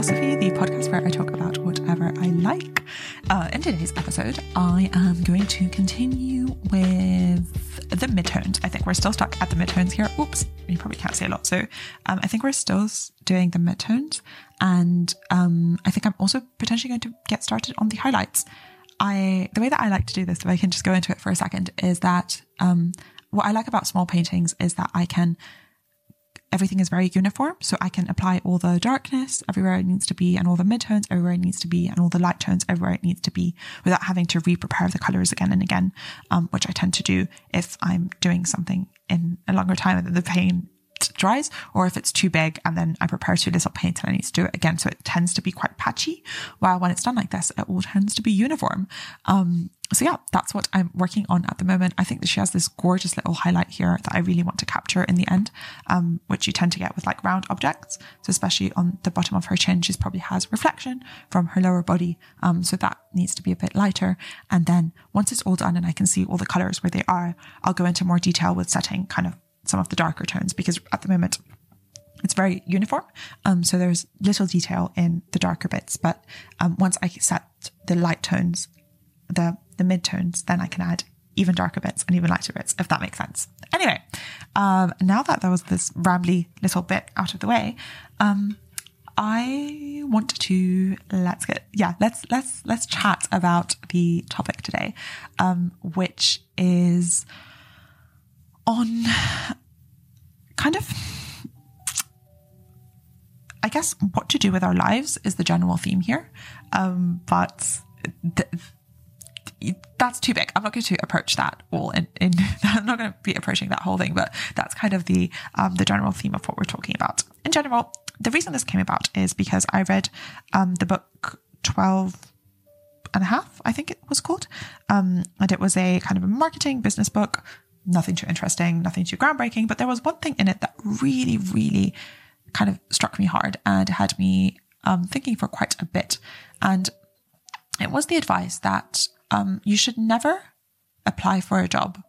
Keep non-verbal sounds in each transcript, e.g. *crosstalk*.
Philosophy, the podcast where I talk about whatever I like. Uh, in today's episode, I am going to continue with the midtones. I think we're still stuck at the midtones here. Oops, you probably can't see a lot. So um, I think we're still doing the midtones. And um, I think I'm also potentially going to get started on the highlights. I the way that I like to do this, if I can just go into it for a second, is that um, what I like about small paintings is that I can everything is very uniform. So I can apply all the darkness everywhere it needs to be and all the midtones everywhere it needs to be and all the light tones everywhere it needs to be without having to re-prepare the colors again and again, um, which I tend to do if I'm doing something in a longer time and the paint dries or if it's too big and then I prepare too little paint and I need to do it again. So it tends to be quite patchy. While when it's done like this, it all tends to be uniform. Um, so yeah, that's what I'm working on at the moment. I think that she has this gorgeous little highlight here that I really want to capture in the end, um, which you tend to get with like round objects. So especially on the bottom of her chin, she probably has reflection from her lower body. Um, so that needs to be a bit lighter. And then once it's all done and I can see all the colors where they are, I'll go into more detail with setting kind of some of the darker tones because at the moment it's very uniform. Um, so there's little detail in the darker bits, but um, once I set the light tones, the the mid tones, then I can add even darker bits and even lighter bits, if that makes sense. Anyway, um, now that there was this rambly little bit out of the way, um, I want to let's get yeah let's let's let's chat about the topic today, um, which is on kind of I guess what to do with our lives is the general theme here. Um, but th- that's too big. I'm not going to approach that all in, in *laughs* I'm not going to be approaching that whole thing, but that's kind of the, um, the general theme of what we're talking about. In general, the reason this came about is because I read, um, the book 12 and a half, I think it was called. Um, and it was a kind of a marketing business book nothing too interesting, nothing too groundbreaking, but there was one thing in it that really, really kind of struck me hard and had me um, thinking for quite a bit. And it was the advice that um, you should never apply for a job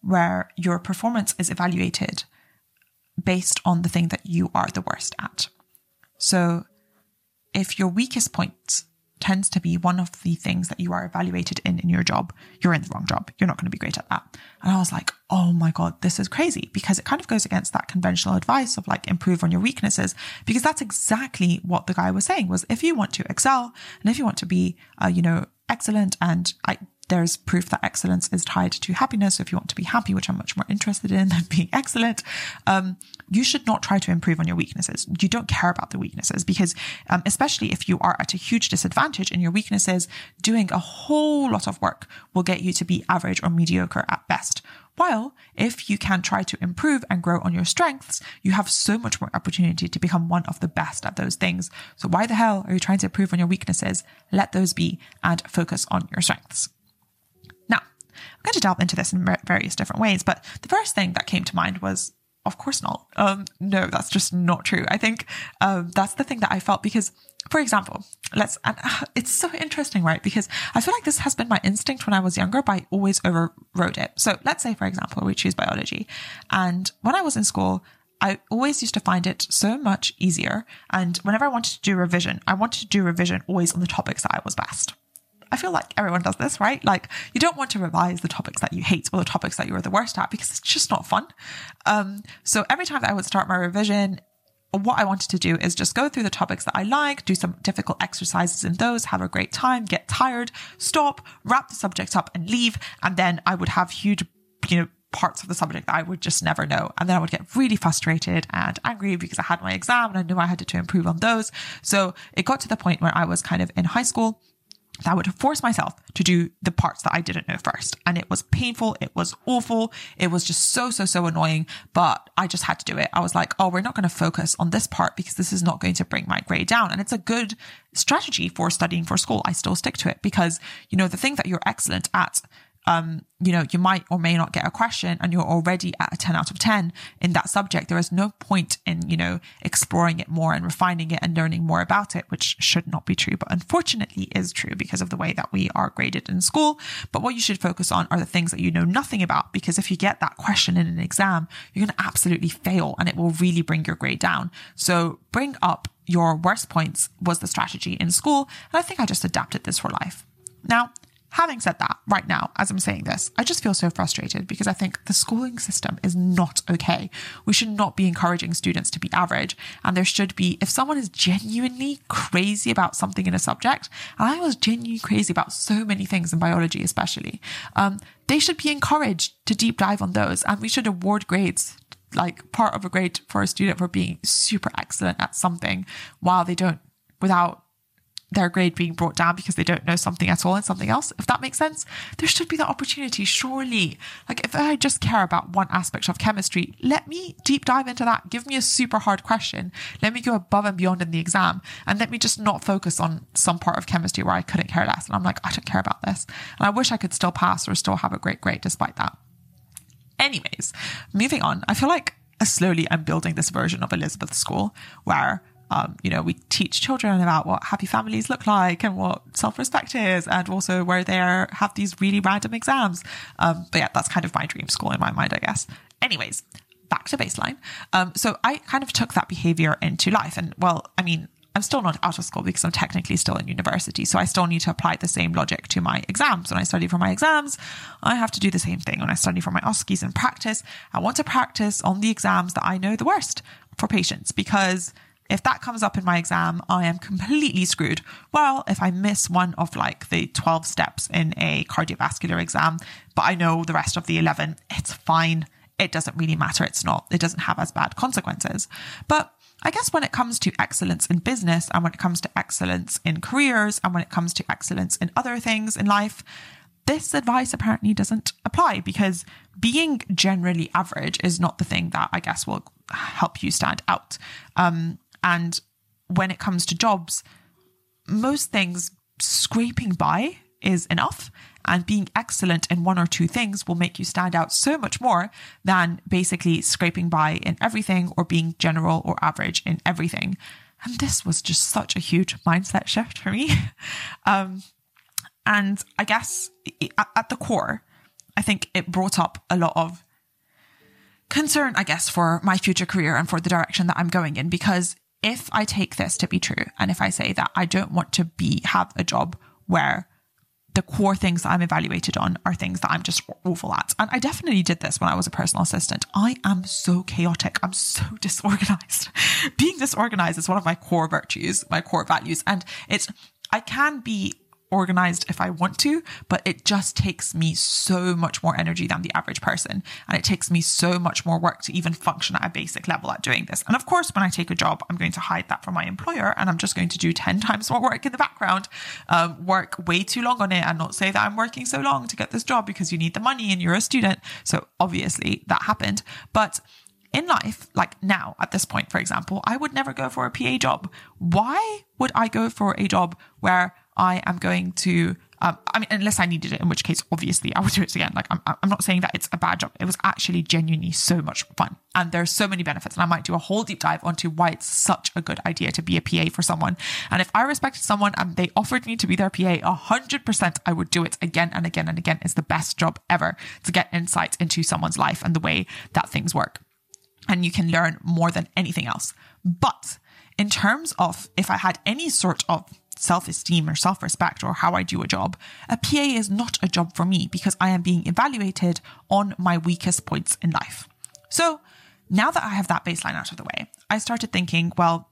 where your performance is evaluated based on the thing that you are the worst at. So if your weakest point tends to be one of the things that you are evaluated in in your job, you're in the wrong job. You're not going to be great at that. And I was like, oh my God, this is crazy because it kind of goes against that conventional advice of like improve on your weaknesses because that's exactly what the guy was saying was if you want to excel and if you want to be, uh, you know, excellent and I, there's proof that excellence is tied to happiness. So if you want to be happy, which I'm much more interested in than being excellent, um, you should not try to improve on your weaknesses. You don't care about the weaknesses because, um, especially if you are at a huge disadvantage in your weaknesses, doing a whole lot of work will get you to be average or mediocre at best. While if you can try to improve and grow on your strengths, you have so much more opportunity to become one of the best at those things. So why the hell are you trying to improve on your weaknesses? Let those be and focus on your strengths. I'm going to delve into this in various different ways, but the first thing that came to mind was, of course not. Um, no, that's just not true. I think um, that's the thing that I felt because, for example, let's, and uh, it's so interesting, right? Because I feel like this has been my instinct when I was younger, but I always overrode it. So let's say, for example, we choose biology. And when I was in school, I always used to find it so much easier. And whenever I wanted to do revision, I wanted to do revision always on the topics that I was best. I feel like everyone does this, right? Like you don't want to revise the topics that you hate or the topics that you are the worst at because it's just not fun. Um, so every time that I would start my revision, what I wanted to do is just go through the topics that I like, do some difficult exercises in those, have a great time, get tired, stop, wrap the subject up and leave. And then I would have huge, you know, parts of the subject that I would just never know. And then I would get really frustrated and angry because I had my exam and I knew I had to improve on those. So it got to the point where I was kind of in high school I would force myself to do the parts that I didn't know first. And it was painful. It was awful. It was just so, so, so annoying, but I just had to do it. I was like, oh, we're not going to focus on this part because this is not going to bring my grade down. And it's a good strategy for studying for school. I still stick to it because, you know, the thing that you're excellent at um, you know, you might or may not get a question and you're already at a 10 out of 10 in that subject. There is no point in, you know, exploring it more and refining it and learning more about it, which should not be true, but unfortunately is true because of the way that we are graded in school. But what you should focus on are the things that you know nothing about, because if you get that question in an exam, you're going to absolutely fail and it will really bring your grade down. So bring up your worst points was the strategy in school. And I think I just adapted this for life. Now, having said that, right now, as I'm saying this, I just feel so frustrated because I think the schooling system is not okay. We should not be encouraging students to be average. And there should be, if someone is genuinely crazy about something in a subject, and I was genuinely crazy about so many things in biology, especially, um, they should be encouraged to deep dive on those. And we should award grades like part of a grade for a student for being super excellent at something while they don't without their grade being brought down because they don't know something at all and something else, if that makes sense. There should be that opportunity, surely. Like, if I just care about one aspect of chemistry, let me deep dive into that. Give me a super hard question. Let me go above and beyond in the exam. And let me just not focus on some part of chemistry where I couldn't care less. And I'm like, I don't care about this. And I wish I could still pass or still have a great grade despite that. Anyways, moving on, I feel like slowly I'm building this version of Elizabeth School where um, you know, we teach children about what happy families look like and what self-respect is, and also where they are, have these really random exams. Um, but yeah, that's kind of my dream school in my mind, I guess. Anyways, back to baseline. Um, so I kind of took that behavior into life, and well, I mean, I'm still not out of school because I'm technically still in university. So I still need to apply the same logic to my exams. When I study for my exams, I have to do the same thing. When I study for my OSCEs and practice, I want to practice on the exams that I know the worst for patients because if that comes up in my exam, I am completely screwed. Well, if I miss one of like the 12 steps in a cardiovascular exam, but I know the rest of the 11, it's fine. It doesn't really matter. It's not, it doesn't have as bad consequences. But I guess when it comes to excellence in business and when it comes to excellence in careers and when it comes to excellence in other things in life, this advice apparently doesn't apply because being generally average is not the thing that I guess will help you stand out. Um, and when it comes to jobs, most things scraping by is enough. And being excellent in one or two things will make you stand out so much more than basically scraping by in everything or being general or average in everything. And this was just such a huge mindset shift for me. *laughs* um, and I guess at the core, I think it brought up a lot of concern, I guess, for my future career and for the direction that I'm going in because if I take this to be true, and if I say that I don't want to be have a job where the core things that I'm evaluated on are things that I'm just awful at. And I definitely did this when I was a personal assistant. I am so chaotic. I'm so *laughs* disorganized. Being disorganized is one of my core virtues, my core values. And it's, I can be organized if I want to, but it just takes me so much more energy than the average person. And it takes me so much more work to even function at a basic level at doing this. And of course, when I take a job, I'm going to hide that from my employer and I'm just going to do 10 *laughs* times more work in the background, um, work way too long on it and not say that I'm working so long to get this job because you need the money and you're a student. So obviously that happened. But in life, like now at this point, for example, I would never go for a PA job. Why would I go for a job where I am going to, um, I mean, unless I needed it, in which case, obviously, I would do it again. Like, I'm, I'm not saying that it's a bad job. It was actually genuinely so much fun. And there are so many benefits. And I might do a whole deep dive onto why it's such a good idea to be a PA for someone. And if I respected someone and they offered me to be their PA, 100% I would do it again and again and again. It's the best job ever to get insights into someone's life and the way that things work. And you can learn more than anything else. But in terms of if I had any sort of self esteem or self respect or how I do a job, a PA is not a job for me because I am being evaluated on my weakest points in life. So now that I have that baseline out of the way, I started thinking, well,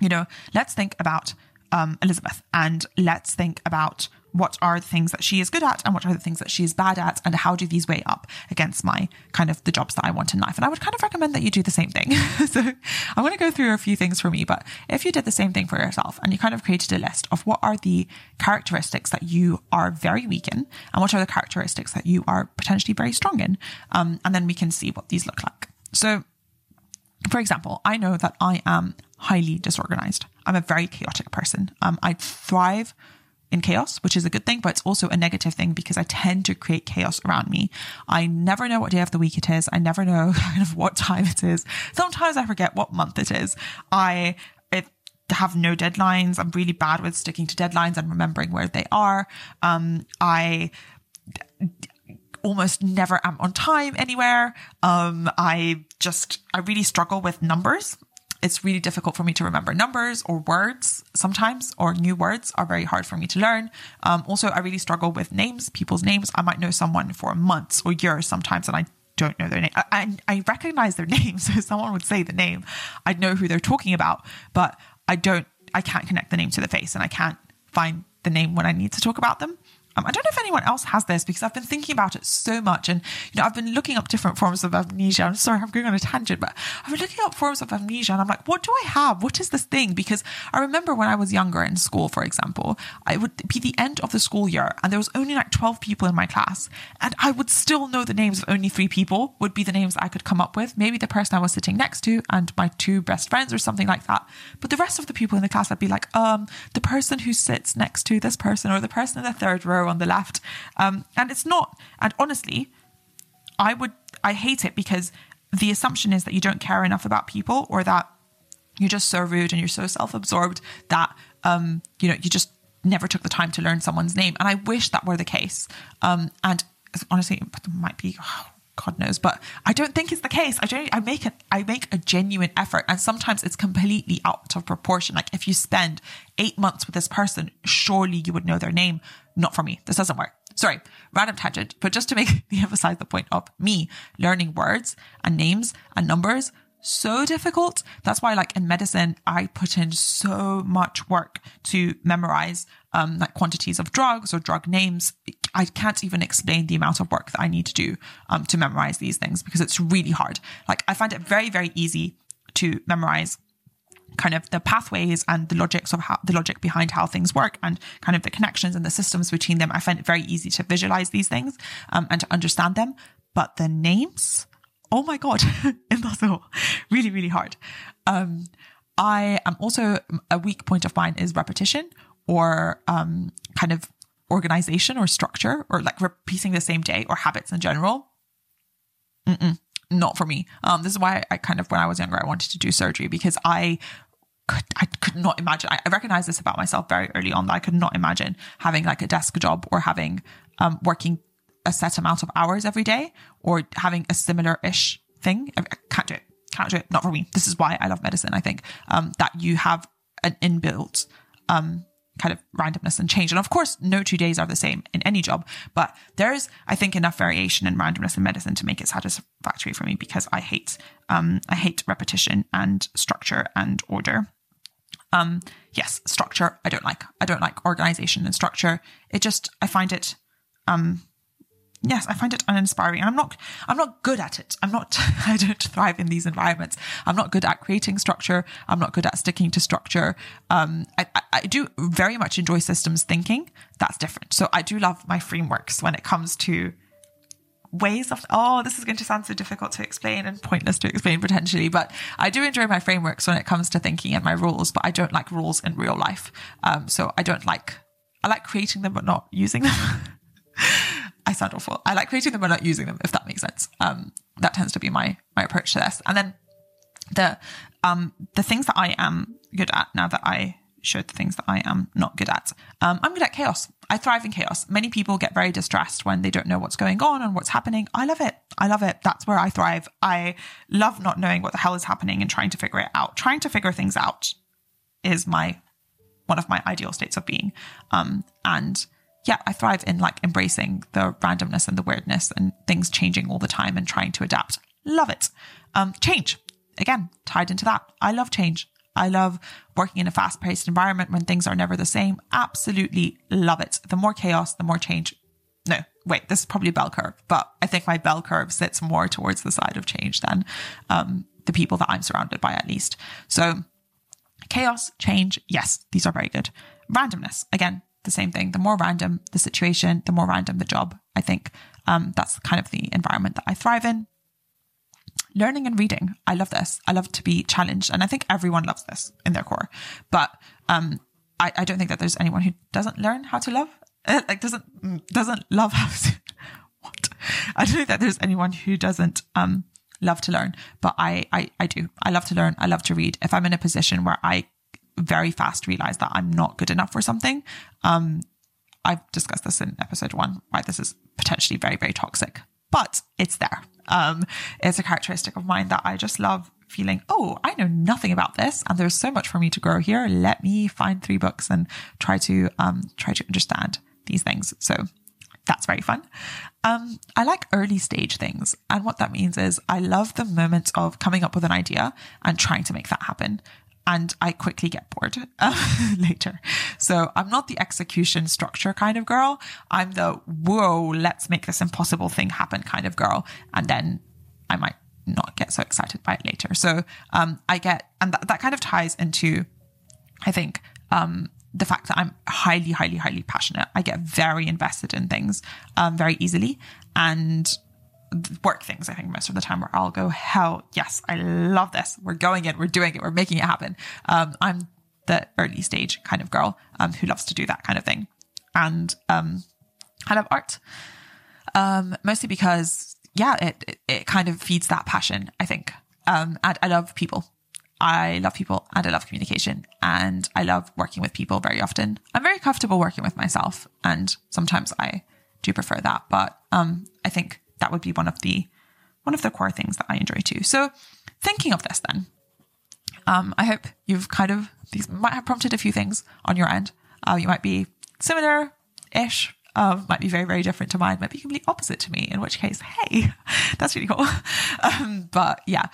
you know, let's think about um, Elizabeth and let's think about what are the things that she is good at and what are the things that she is bad at and how do these weigh up against my kind of the jobs that I want in life. And I would kind of recommend that you do the same thing. *laughs* so I'm going to go through a few things for me, but if you did the same thing for yourself and you kind of created a list of what are the characteristics that you are very weak in and what are the characteristics that you are potentially very strong in, um, and then we can see what these look like. So for example, I know that I am highly disorganized. I'm a very chaotic person. Um, I thrive in chaos, which is a good thing, but it's also a negative thing because I tend to create chaos around me. I never know what day of the week it is. I never know *laughs* kind of what time it is. Sometimes I forget what month it is. I have no deadlines. I'm really bad with sticking to deadlines and remembering where they are. Um, I almost never am on time anywhere. Um, I just, I really struggle with numbers it's really difficult for me to remember numbers or words sometimes, or new words are very hard for me to learn. Um, also, I really struggle with names, people's names. I might know someone for months or years sometimes, and I don't know their name. I, I recognize their *laughs* name. So if someone would say the name, I'd know who they're talking about, but I don't, I can't connect the name to the face and I can't find the name when I need to talk about them. Um, I don't know if anyone else has this because I've been thinking about it so much. And, you know, I've been looking up different forms of amnesia. I'm sorry, I'm going on a tangent, but I've been looking up forms of amnesia and I'm like, what do I have? What is this thing? Because I remember when I was younger in school, for example, it would be the end of the school year and there was only like 12 people in my class and I would still know the names of only three people would be the names I could come up with. Maybe the person I was sitting next to and my two best friends or something like that. But the rest of the people in the class, I'd be like, um, the person who sits next to this person or the person in the third row on the left. Um, and it's not, and honestly, I would, I hate it because the assumption is that you don't care enough about people or that you're just so rude and you're so self absorbed that, um, you know, you just never took the time to learn someone's name. And I wish that were the case. Um, and honestly, it might be, oh, God knows, but I don't think it's the case. I don't, I make it, I make a genuine effort. And sometimes it's completely out of proportion. Like if you spend eight months with this person, surely you would know their name. Not for me. This doesn't work. Sorry, random tangent, but just to make *laughs* the emphasize the point of me learning words and names and numbers so difficult. That's why, like in medicine, I put in so much work to memorize um, like quantities of drugs or drug names. I can't even explain the amount of work that I need to do um, to memorize these things because it's really hard. Like I find it very, very easy to memorize kind of the pathways and the logics of how the logic behind how things work and kind of the connections and the systems between them. I find it very easy to visualize these things um, and to understand them. But the names, oh my God, *laughs* impossible. really, really hard. Um, I am also a weak point of mine is repetition or um, kind of organization or structure or like repeating the same day or habits in general. Mm-mm, not for me. Um, this is why I kind of, when I was younger, I wanted to do surgery because I could, I could not imagine. I, I recognize this about myself very early on that I could not imagine having like a desk job or having, um, working a set amount of hours every day or having a similar ish thing. I can't do it. Can't do it. Not for me. This is why I love medicine. I think, um, that you have an inbuilt, um, kind of randomness and change. And of course, no two days are the same in any job, but there's, I think, enough variation and randomness in medicine to make it satisfactory for me because I hate, um, I hate repetition and structure and order. Um, yes, structure. I don't like, I don't like organization and structure. It just, I find it, um, yes, I find it uninspiring. I'm not, I'm not good at it. I'm not, *laughs* I don't thrive in these environments. I'm not good at creating structure. I'm not good at sticking to structure. Um, I, I do very much enjoy systems thinking. That's different. So I do love my frameworks when it comes to ways of, oh, this is going to sound so difficult to explain and pointless to explain potentially, but I do enjoy my frameworks when it comes to thinking and my rules, but I don't like rules in real life. Um, so I don't like, I like creating them, but not using them. *laughs* I sound awful. I like creating them but not using them, if that makes sense. Um, that tends to be my my approach to this. And then the um the things that I am good at now that I showed the things that I am not good at. Um, I'm good at chaos. I thrive in chaos. Many people get very distressed when they don't know what's going on and what's happening. I love it. I love it. That's where I thrive. I love not knowing what the hell is happening and trying to figure it out. Trying to figure things out is my one of my ideal states of being. Um, and yeah, I thrive in like embracing the randomness and the weirdness and things changing all the time and trying to adapt. Love it. Um, change again, tied into that. I love change. I love working in a fast paced environment when things are never the same. Absolutely love it. The more chaos, the more change. No, wait, this is probably a bell curve, but I think my bell curve sits more towards the side of change than, um, the people that I'm surrounded by at least. So chaos, change. Yes, these are very good. Randomness. Again, the same thing. The more random the situation, the more random the job. I think um, that's kind of the environment that I thrive in. Learning and reading. I love this. I love to be challenged. And I think everyone loves this in their core. But um, I, I don't think that there's anyone who doesn't learn how to love. Uh, like doesn't doesn't love how to *laughs* what? I don't think that there's anyone who doesn't um love to learn, but I, I I do. I love to learn. I love to read. If I'm in a position where I very fast realize that I'm not good enough for something. Um, I've discussed this in episode one, why this is potentially very, very toxic, but it's there. Um, it's a characteristic of mine that I just love feeling, oh, I know nothing about this, and there's so much for me to grow here. Let me find three books and try to um, try to understand these things. So that's very fun. Um, I like early stage things. And what that means is I love the moment of coming up with an idea and trying to make that happen and I quickly get bored uh, *laughs* later. So I'm not the execution structure kind of girl. I'm the whoa, let's make this impossible thing happen kind of girl. And then I might not get so excited by it later. So um, I get, and that, that kind of ties into, I think, um, the fact that I'm highly, highly, highly passionate. I get very invested in things um, very easily. And work things, I think, most of the time where I'll go, hell yes, I love this. We're going in, we're doing it, we're making it happen. Um, I'm the early stage kind of girl um, who loves to do that kind of thing. And um, I love art, um, mostly because, yeah, it, it, it kind of feeds that passion, I think. Um, and I love people. I love people and I love communication and I love working with people very often. I'm very comfortable working with myself and sometimes I do prefer that. But um, I think that would be one of the one of the core things that I enjoy too. So thinking of this then, um, I hope you've kind of these might have prompted a few things on your end. Uh, you might be similar ish. Um, might be very, very different to mine, might be completely opposite to me, in which case, hey, *laughs* that's really cool. *laughs* Um, but yeah,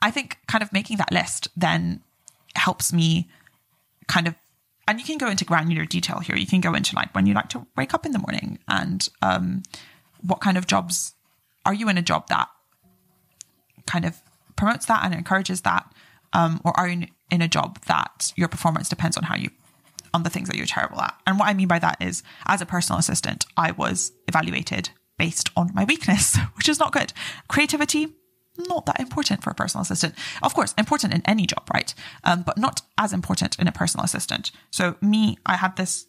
I think kind of making that list then helps me kind of, and you can go into granular detail here. You can go into like when you like to wake up in the morning and um, what kind of jobs are you in a job that kind of promotes that and encourages that? Um, or are you in a job that your performance depends on how you, on the things that you're terrible at? And what I mean by that is, as a personal assistant, I was evaluated based on my weakness, *laughs* which is not good. Creativity, not that important for a personal assistant. Of course, important in any job, right? Um, but not as important in a personal assistant. So me, I had this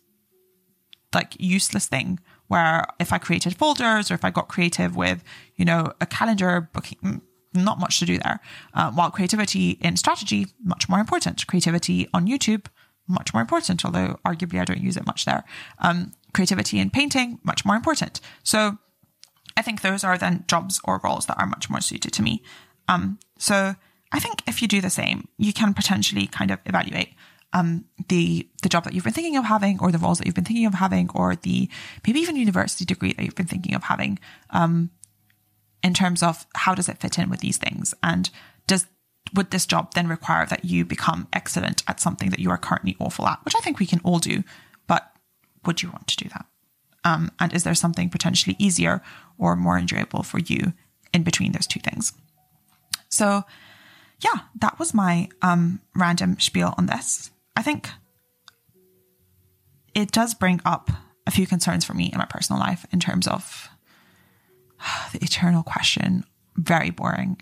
like useless thing where if I created folders or if I got creative with, you know, a calendar booking, mm, not much to do there. Uh, while creativity in strategy, much more important. Creativity on YouTube, much more important, although arguably I don't use it much there. Um, creativity in painting, much more important. So I think those are then jobs or roles that are much more suited to me. Um, so I think if you do the same, you can potentially kind of evaluate um, the the job that you've been thinking of having, or the roles that you've been thinking of having, or the maybe even university degree that you've been thinking of having, um, in terms of how does it fit in with these things, and does would this job then require that you become excellent at something that you are currently awful at, which I think we can all do, but would you want to do that? Um, and is there something potentially easier or more enjoyable for you in between those two things? So, yeah, that was my um, random spiel on this. I think it does bring up a few concerns for me in my personal life in terms of *sighs* the eternal question. Very boring,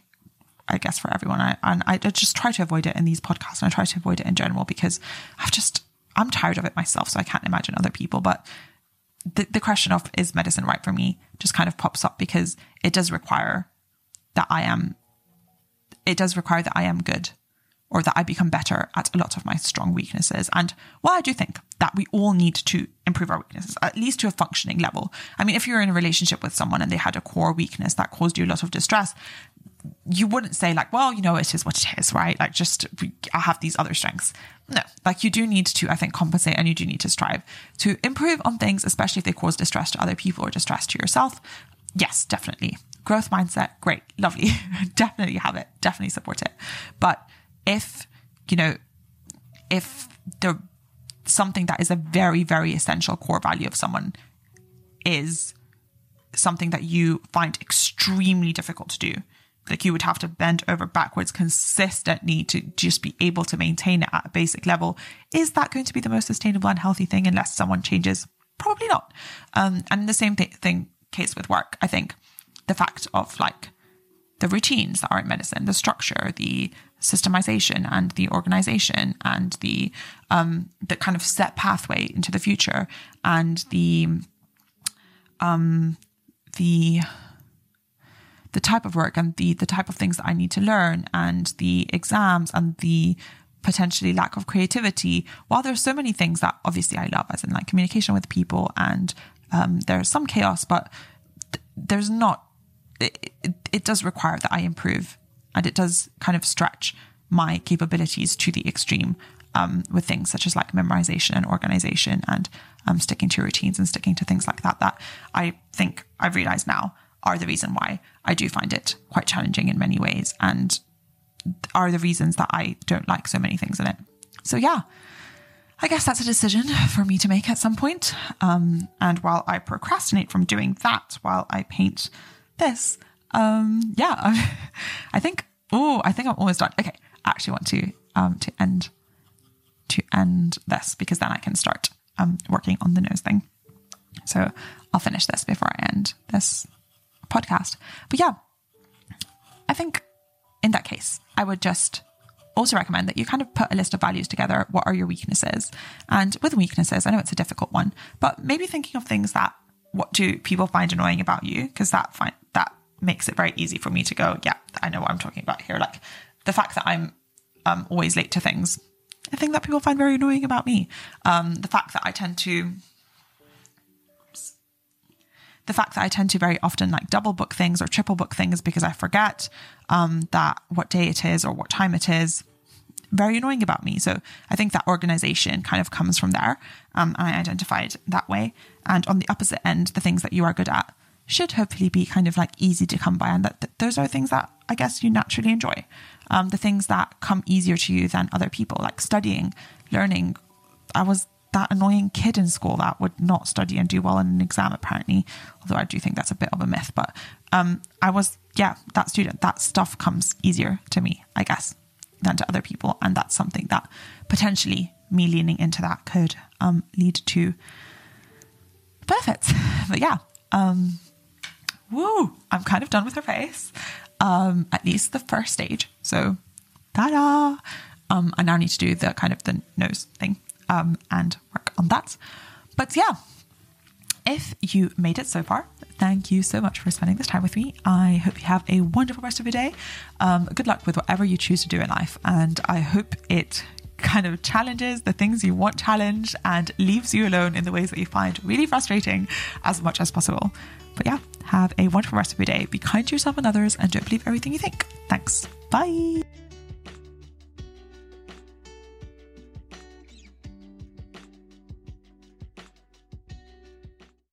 I guess, for everyone. I, and I just try to avoid it in these podcasts and I try to avoid it in general because I've just, I'm tired of it myself. So I can't imagine other people. But the, the question of is medicine right for me just kind of pops up because it does require that I am, it does require that I am good or that I become better at a lot of my strong weaknesses. And while I do think that we all need to improve our weaknesses, at least to a functioning level. I mean, if you're in a relationship with someone and they had a core weakness that caused you a lot of distress, you wouldn't say like, well, you know, it is what it is, right? Like just, I have these other strengths. No, like you do need to, I think, compensate and you do need to strive to improve on things, especially if they cause distress to other people or distress to yourself. Yes, definitely. Growth mindset, great, lovely. *laughs* definitely have it. Definitely support it. But if, you know, if the something that is a very, very essential core value of someone is something that you find extremely difficult to do, like you would have to bend over backwards consistently to just be able to maintain it at a basic level, is that going to be the most sustainable and healthy thing unless someone changes? Probably not. Um, and the same th- thing case with work. I think the fact of like the routines that are in medicine, the structure, the systemization and the organization and the um, the kind of set pathway into the future and the um, the the type of work and the the type of things that I need to learn and the exams and the potentially lack of creativity. While there's so many things that obviously I love, as in like communication with people and um, there's some chaos, but th- there's not. It, it, does require that I improve and it does kind of stretch my capabilities to the extreme um, with things such as like memorization and organization and um, sticking to routines and sticking to things like that, that I think I've realized now are the reason why I do find it quite challenging in many ways and are the reasons that I don't like so many things in it. So, yeah, I guess that's a decision for me to make at some point. Um, and while I procrastinate from doing that while I paint this, um, yeah, *laughs* I, think, oh, I think I'm almost done. Okay, I actually want to, um, to end, to end this because then I can start, um, working on the nose thing. So I'll finish this before I end this podcast. But yeah, I think in that case, I would just also recommend that you kind of put a list of values together. What are your weaknesses? And with weaknesses, I know it's a difficult one, but maybe thinking of things that what do people find annoying about you? Because that find that makes it very easy for me to go, yeah, I know what I'm talking about here. Like the fact that I'm um, always late to things, a thing that people find very annoying about me. Um, the fact that I tend to the fact that I tend to very often like double book things or triple book things because I forget um, that what day it is or what time it is. Very annoying about me. So I think that organization kind of comes from there. Um, and I identified that way. And on the opposite end, the things that you are good at should hopefully be kind of like easy to come by. And that th- those are things that I guess you naturally enjoy. Um, the things that come easier to you than other people, like studying, learning. I was that annoying kid in school that would not study and do well in an exam, apparently. Although I do think that's a bit of a myth. But um, I was, yeah, that student, that stuff comes easier to me, I guess, than to other people. And that's something that potentially me leaning into that could um, lead to benefits. *laughs* But yeah, um, woo, I'm kind of done with her face. Um, at least the first stage. So, ta da! Um, I now need to do the kind of the nose thing um, and work on that. But yeah, if you made it so far, thank you so much for spending this time with me. I hope you have a wonderful rest of your day. Um, good luck with whatever you choose to do in life, and I hope it kind of challenges the things you want challenged and leaves you alone in the ways that you find really frustrating as much as possible. But yeah, have a wonderful rest of your day. Be kind to yourself and others, and don't believe everything you think. Thanks. Bye.